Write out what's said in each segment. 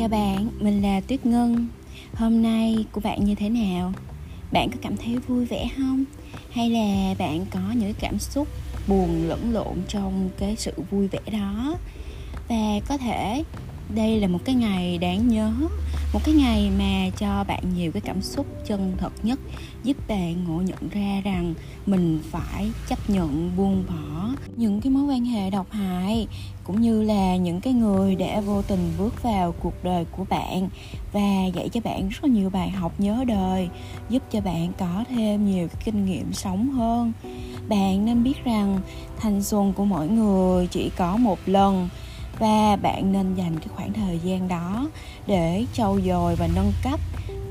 Chào bạn, mình là Tuyết Ngân Hôm nay của bạn như thế nào? Bạn có cảm thấy vui vẻ không? Hay là bạn có những cảm xúc buồn lẫn lộn trong cái sự vui vẻ đó? Và có thể đây là một cái ngày đáng nhớ, một cái ngày mà cho bạn nhiều cái cảm xúc chân thật nhất, giúp bạn ngộ nhận ra rằng mình phải chấp nhận buông bỏ những cái mối quan hệ độc hại, cũng như là những cái người đã vô tình bước vào cuộc đời của bạn và dạy cho bạn rất là nhiều bài học nhớ đời, giúp cho bạn có thêm nhiều cái kinh nghiệm sống hơn. Bạn nên biết rằng thanh xuân của mỗi người chỉ có một lần và bạn nên dành cái khoảng thời gian đó để trau dồi và nâng cấp,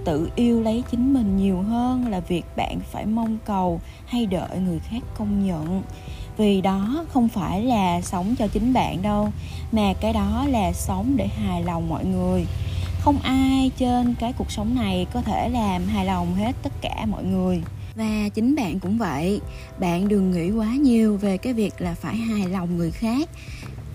tự yêu lấy chính mình nhiều hơn là việc bạn phải mong cầu hay đợi người khác công nhận. Vì đó không phải là sống cho chính bạn đâu, mà cái đó là sống để hài lòng mọi người. Không ai trên cái cuộc sống này có thể làm hài lòng hết tất cả mọi người. Và chính bạn cũng vậy, bạn đừng nghĩ quá nhiều về cái việc là phải hài lòng người khác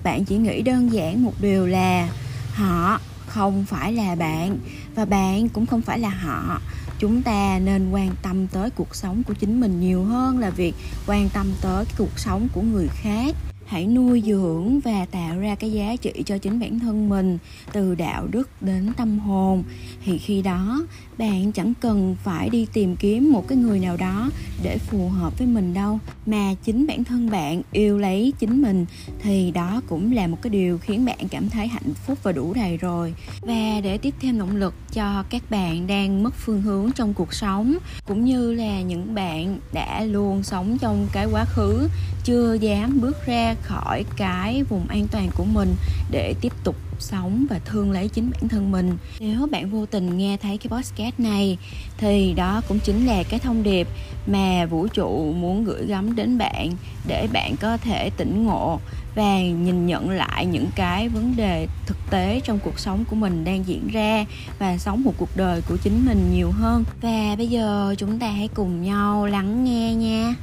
bạn chỉ nghĩ đơn giản một điều là họ không phải là bạn và bạn cũng không phải là họ. Chúng ta nên quan tâm tới cuộc sống của chính mình nhiều hơn là việc quan tâm tới cuộc sống của người khác hãy nuôi dưỡng và tạo ra cái giá trị cho chính bản thân mình, từ đạo đức đến tâm hồn. Thì khi đó, bạn chẳng cần phải đi tìm kiếm một cái người nào đó để phù hợp với mình đâu, mà chính bản thân bạn yêu lấy chính mình. Thì đó cũng là một cái điều khiến bạn cảm thấy hạnh phúc và đủ đầy rồi. Và để tiếp thêm động lực cho các bạn đang mất phương hướng trong cuộc sống, cũng như là những bạn đã luôn sống trong cái quá khứ, chưa dám bước ra khỏi cái vùng an toàn của mình để tiếp tục sống và thương lấy chính bản thân mình. Nếu bạn vô tình nghe thấy cái podcast này, thì đó cũng chính là cái thông điệp mà vũ trụ muốn gửi gắm đến bạn để bạn có thể tỉnh ngộ và nhìn nhận lại những cái vấn đề thực tế trong cuộc sống của mình đang diễn ra và sống một cuộc đời của chính mình nhiều hơn. Và bây giờ chúng ta hãy cùng nhau lắng nghe nha.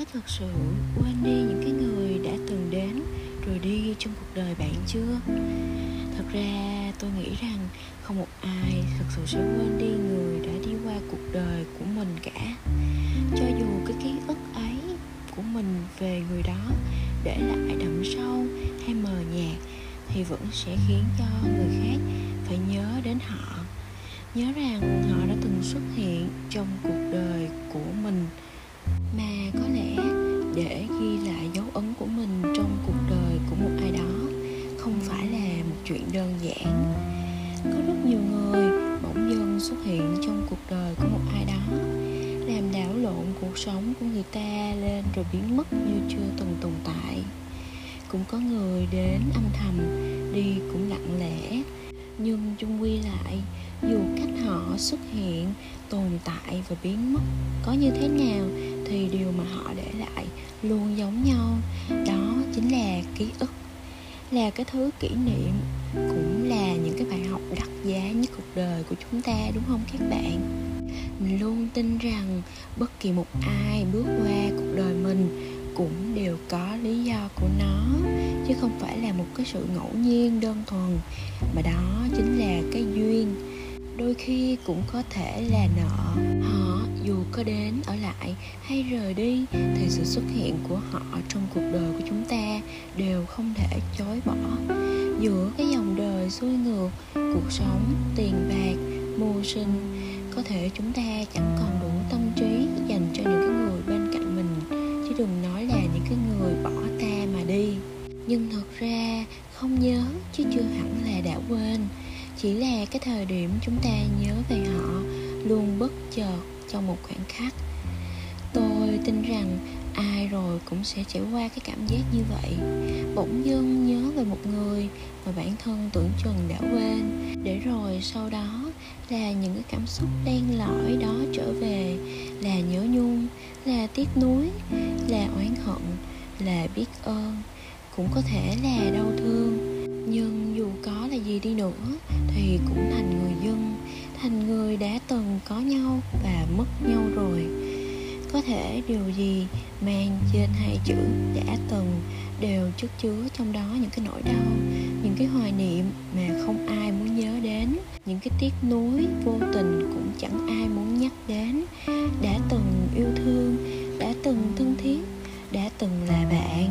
Có thực sự. Quên đi những cái người đã từng đến, rồi đi trong cuộc đời bạn chưa? Thật ra tôi nghĩ rằng không một ai thực sự sẽ quên đi người đã đi qua cuộc đời của mình cả. Cho dù cái ký ức ấy của mình về người đó để lại đậm sâu hay mờ nhạt thì vẫn sẽ khiến cho người khác phải nhớ đến họ. Nhớ rằng họ đã từng xuất hiện trong cuộc đời của mình mà có lẽ để ghi lại dấu ấn của mình trong cuộc đời của một ai đó không phải là một chuyện đơn giản. Có rất nhiều người bỗng dưng xuất hiện trong cuộc đời của một ai đó, làm đảo lộn cuộc sống của người ta lên rồi biến mất như chưa từng tồn tại. Cũng có người đến âm thầm đi cũng lặng lẽ, nhưng chung quy lại, dù cách họ xuất hiện, tồn tại và biến mất, có như thế nào thì điều mà họ để lại luôn giống nhau. Đó chính là ký ức, là cái thứ kỷ niệm, cũng là những cái bài học đắt giá nhất cuộc đời của chúng ta, đúng không các bạn? Mình luôn tin rằng bất kỳ một ai bước qua cuộc đời mình cũng đều có lý do của nó, chứ không phải là một cái sự ngẫu nhiên đơn thuần, mà đó chính là cái duyên. Đôi khi cũng có thể là nợ họ dù có đến ở lại hay rời đi, thì sự xuất hiện của họ trong cuộc đời của chúng ta đều không thể chối bỏ. Giữa cái dòng đời xuôi ngược, cuộc sống, tiền bạc, mưu sinh, có thể chúng ta chẳng còn đủ tâm trí dành cho những cái người bên cạnh mình, chứ đừng nói là những cái người bỏ ta mà đi. Nhưng thật ra, không nhớ chứ chưa hẳn là đã quên. Chỉ là cái thời điểm chúng ta nhớ về họ luôn bất chợt trong một khoảnh khắc. Tôi tin rằng ai rồi cũng sẽ trải qua cái cảm giác như vậy. Bỗng dưng nhớ về một người mà bản thân tưởng chừng đã quên. Để rồi sau đó là những cái cảm xúc đen lõi đó trở về. Là nhớ nhung, là tiếc nuối, là oán hận, là biết ơn. Cũng có thể là đau thương. Nhưng dù có là gì đi nữa thì cũng thành người dân thành người đã từng có nhau và mất nhau rồi. Có thể điều gì mang trên hai chữ đã từng đều chất chứa trong đó những cái nỗi đau, những cái hoài niệm mà không ai muốn nhớ đến, những cái tiếc nuối vô tình cũng chẳng ai muốn nhắc đến. Đã từng yêu thương, đã từng thân thiết, đã từng là bạn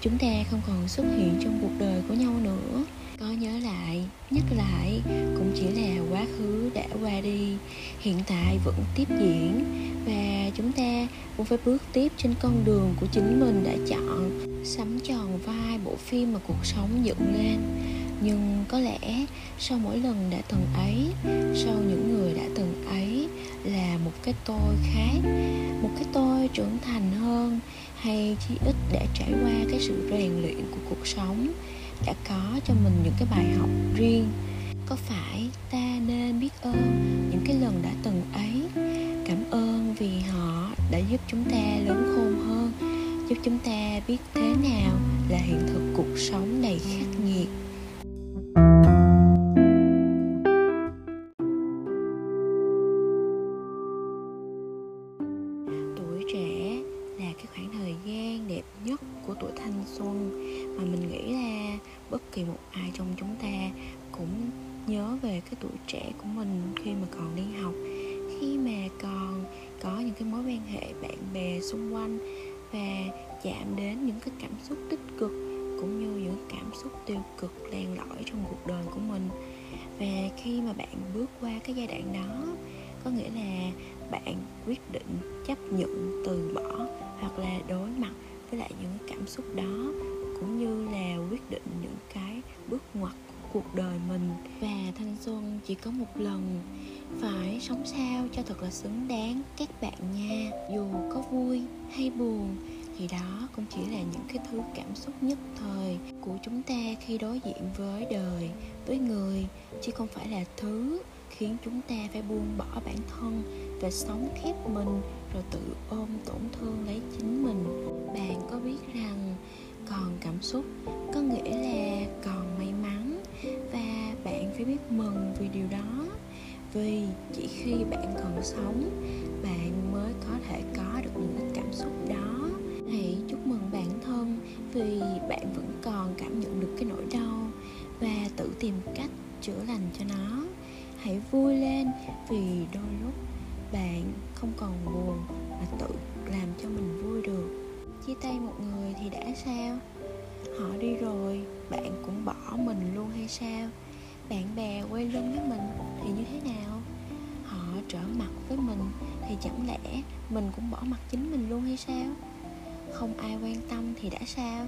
chúng ta không còn xuất hiện trong cuộc đời của nhau nữa. Có nhớ lại, nhắc lại cũng chỉ là quá khứ đã qua đi. Hiện tại vẫn tiếp diễn và chúng ta cũng phải bước tiếp trên con đường của chính mình đã chọn. Sắm tròn vai bộ phim mà cuộc sống dựng lên nhưng có lẽ sau mỗi lần đã từng ấy, sau những người đã từng ấy là một cái tôi khác, một cái tôi trưởng thành hơn, hay chí ít đã trải qua cái sự rèn luyện của cuộc sống, đã có cho mình những cái bài học riêng. Có phải ta nên biết ơn những cái lần đã từng ấy? Cảm ơn vì họ đã giúp chúng ta lớn khôn hơn, giúp chúng ta biết thế nào là hiện thực cuộc sống đầy khắc nghiệt. Xung quanh và chạm đến những cái cảm xúc tích cực cũng như những cảm xúc tiêu cực len lỏi trong cuộc đời của mình. Và khi mà bạn bước qua cái giai đoạn đó, có nghĩa là bạn quyết định chấp nhận từ bỏ hoặc là đối mặt với lại những cảm xúc đó, cũng như là quyết định những cái bước ngoặt của cuộc đời mình. Và thanh xuân, chỉ có một lần. Phải sống sao cho thật là xứng đáng các bạn nha. Dù có vui hay buồn, thì đó cũng chỉ là những cái thứ cảm xúc nhất thời của chúng ta khi đối diện với đời, với người. Chứ không phải là thứ khiến chúng ta phải buông bỏ bản thân và sống khép mình, rồi tự ôm tổn thương lấy chính mình. Bạn có biết rằng còn cảm xúc, có nghĩa là còn may mắn. Và bạn phải biết mừng vì điều đó. Vì chỉ khi bạn còn sống, bạn mới có thể có được những cảm xúc đó. Hãy chúc mừng bản thân vì bạn vẫn còn cảm nhận được cái nỗi đau và tự tìm cách chữa lành cho nó. Hãy vui lên vì đôi lúc bạn không còn buồn mà tự làm cho mình vui được chia tay một người thì đã sao? Họ đi rồi, bạn cũng bỏ mình luôn hay sao? Bạn bè quay lưng với mình thì như thế nào? Họ trở mặt với mình thì chẳng lẽ mình cũng bỏ mặt chính mình luôn hay sao? Không ai quan tâm thì đã sao?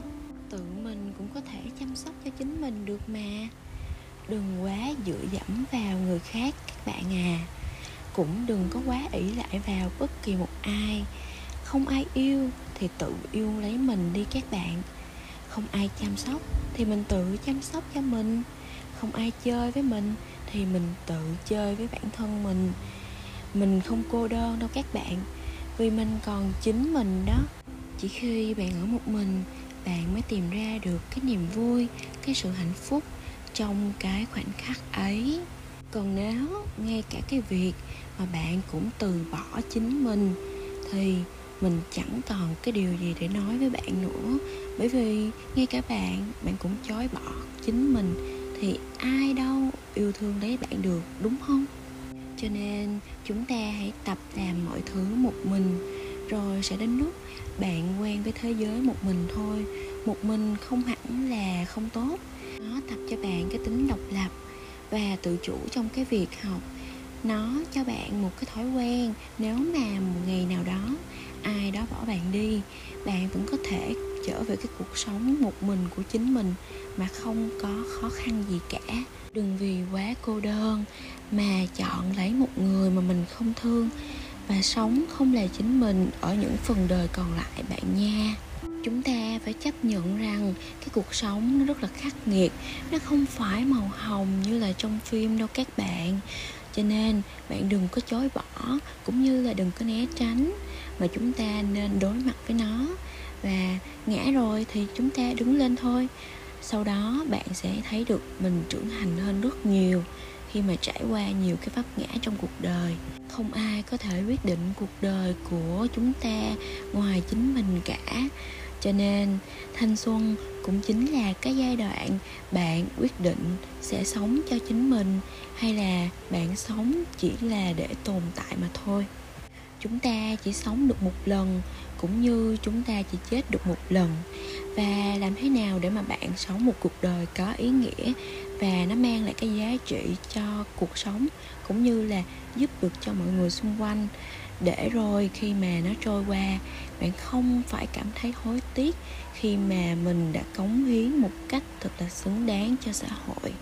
Tự mình cũng có thể chăm sóc cho chính mình được mà. Đừng quá dựa dẫm vào người khác các bạn à. Cũng đừng có quá ỷ lại vào bất kỳ một ai không ai yêu thì tự yêu lấy mình đi các bạn. Không ai chăm sóc thì mình tự chăm sóc cho mình. Không ai chơi với mình thì mình tự chơi với bản thân mình. Mình không cô đơn đâu các bạn, vì mình còn chính mình đó. Chỉ khi bạn ở một mình, bạn mới tìm ra được cái niềm vui, cái sự hạnh phúc trong cái khoảnh khắc ấy. Còn nếu ngay cả cái việc mà bạn cũng từ bỏ chính mình, thì mình chẳng còn cái điều gì để nói với bạn nữa. Bởi vì ngay cả bạn bạn cũng chối bỏ chính mình. Thì ai đâu yêu thương lấy bạn được, đúng không? Cho nên chúng ta hãy tập làm mọi thứ một mình. Rồi sẽ đến lúc bạn quen với thế giới một mình thôi. Một mình không hẳn là không tốt. Nó tập cho bạn cái tính độc lập và tự chủ trong cái việc học. Nó cho bạn một cái thói quen nếu mà một ngày nào đó ai đó bỏ bạn đi, bạn vẫn có thể trở về cái cuộc sống một mình của chính mình mà không có khó khăn gì cả. Đừng vì quá cô đơn mà chọn lấy một người mà mình không thương và sống không là chính mình ở những phần đời còn lại bạn nha chúng ta phải chấp nhận rằng cái cuộc sống nó rất là khắc nghiệt, nó không phải màu hồng như là trong phim đâu các bạn. Cho nên bạn đừng có chối bỏ, cũng như là đừng có né tránh mà chúng ta nên đối mặt với nó. Và ngã rồi thì chúng ta đứng lên thôi. Sau đó bạn sẽ thấy được mình trưởng thành hơn rất nhiều khi mà trải qua nhiều cái vấp ngã trong cuộc đời. Không ai có thể quyết định cuộc đời của chúng ta ngoài chính mình cả cho nên, thanh xuân cũng chính là cái giai đoạn bạn quyết định sẽ sống cho chính mình hay là bạn sống chỉ là để tồn tại mà thôi. Chúng ta chỉ sống được một lần cũng như chúng ta chỉ chết được một lần. Và làm thế nào để mà bạn sống một cuộc đời có ý nghĩa và nó mang lại cái giá trị cho cuộc sống cũng như là giúp được cho mọi người xung quanh? Để rồi khi mà nó trôi qua, bạn không phải cảm thấy hối tiếc khi mà mình đã cống hiến một cách thật là xứng đáng cho xã hội.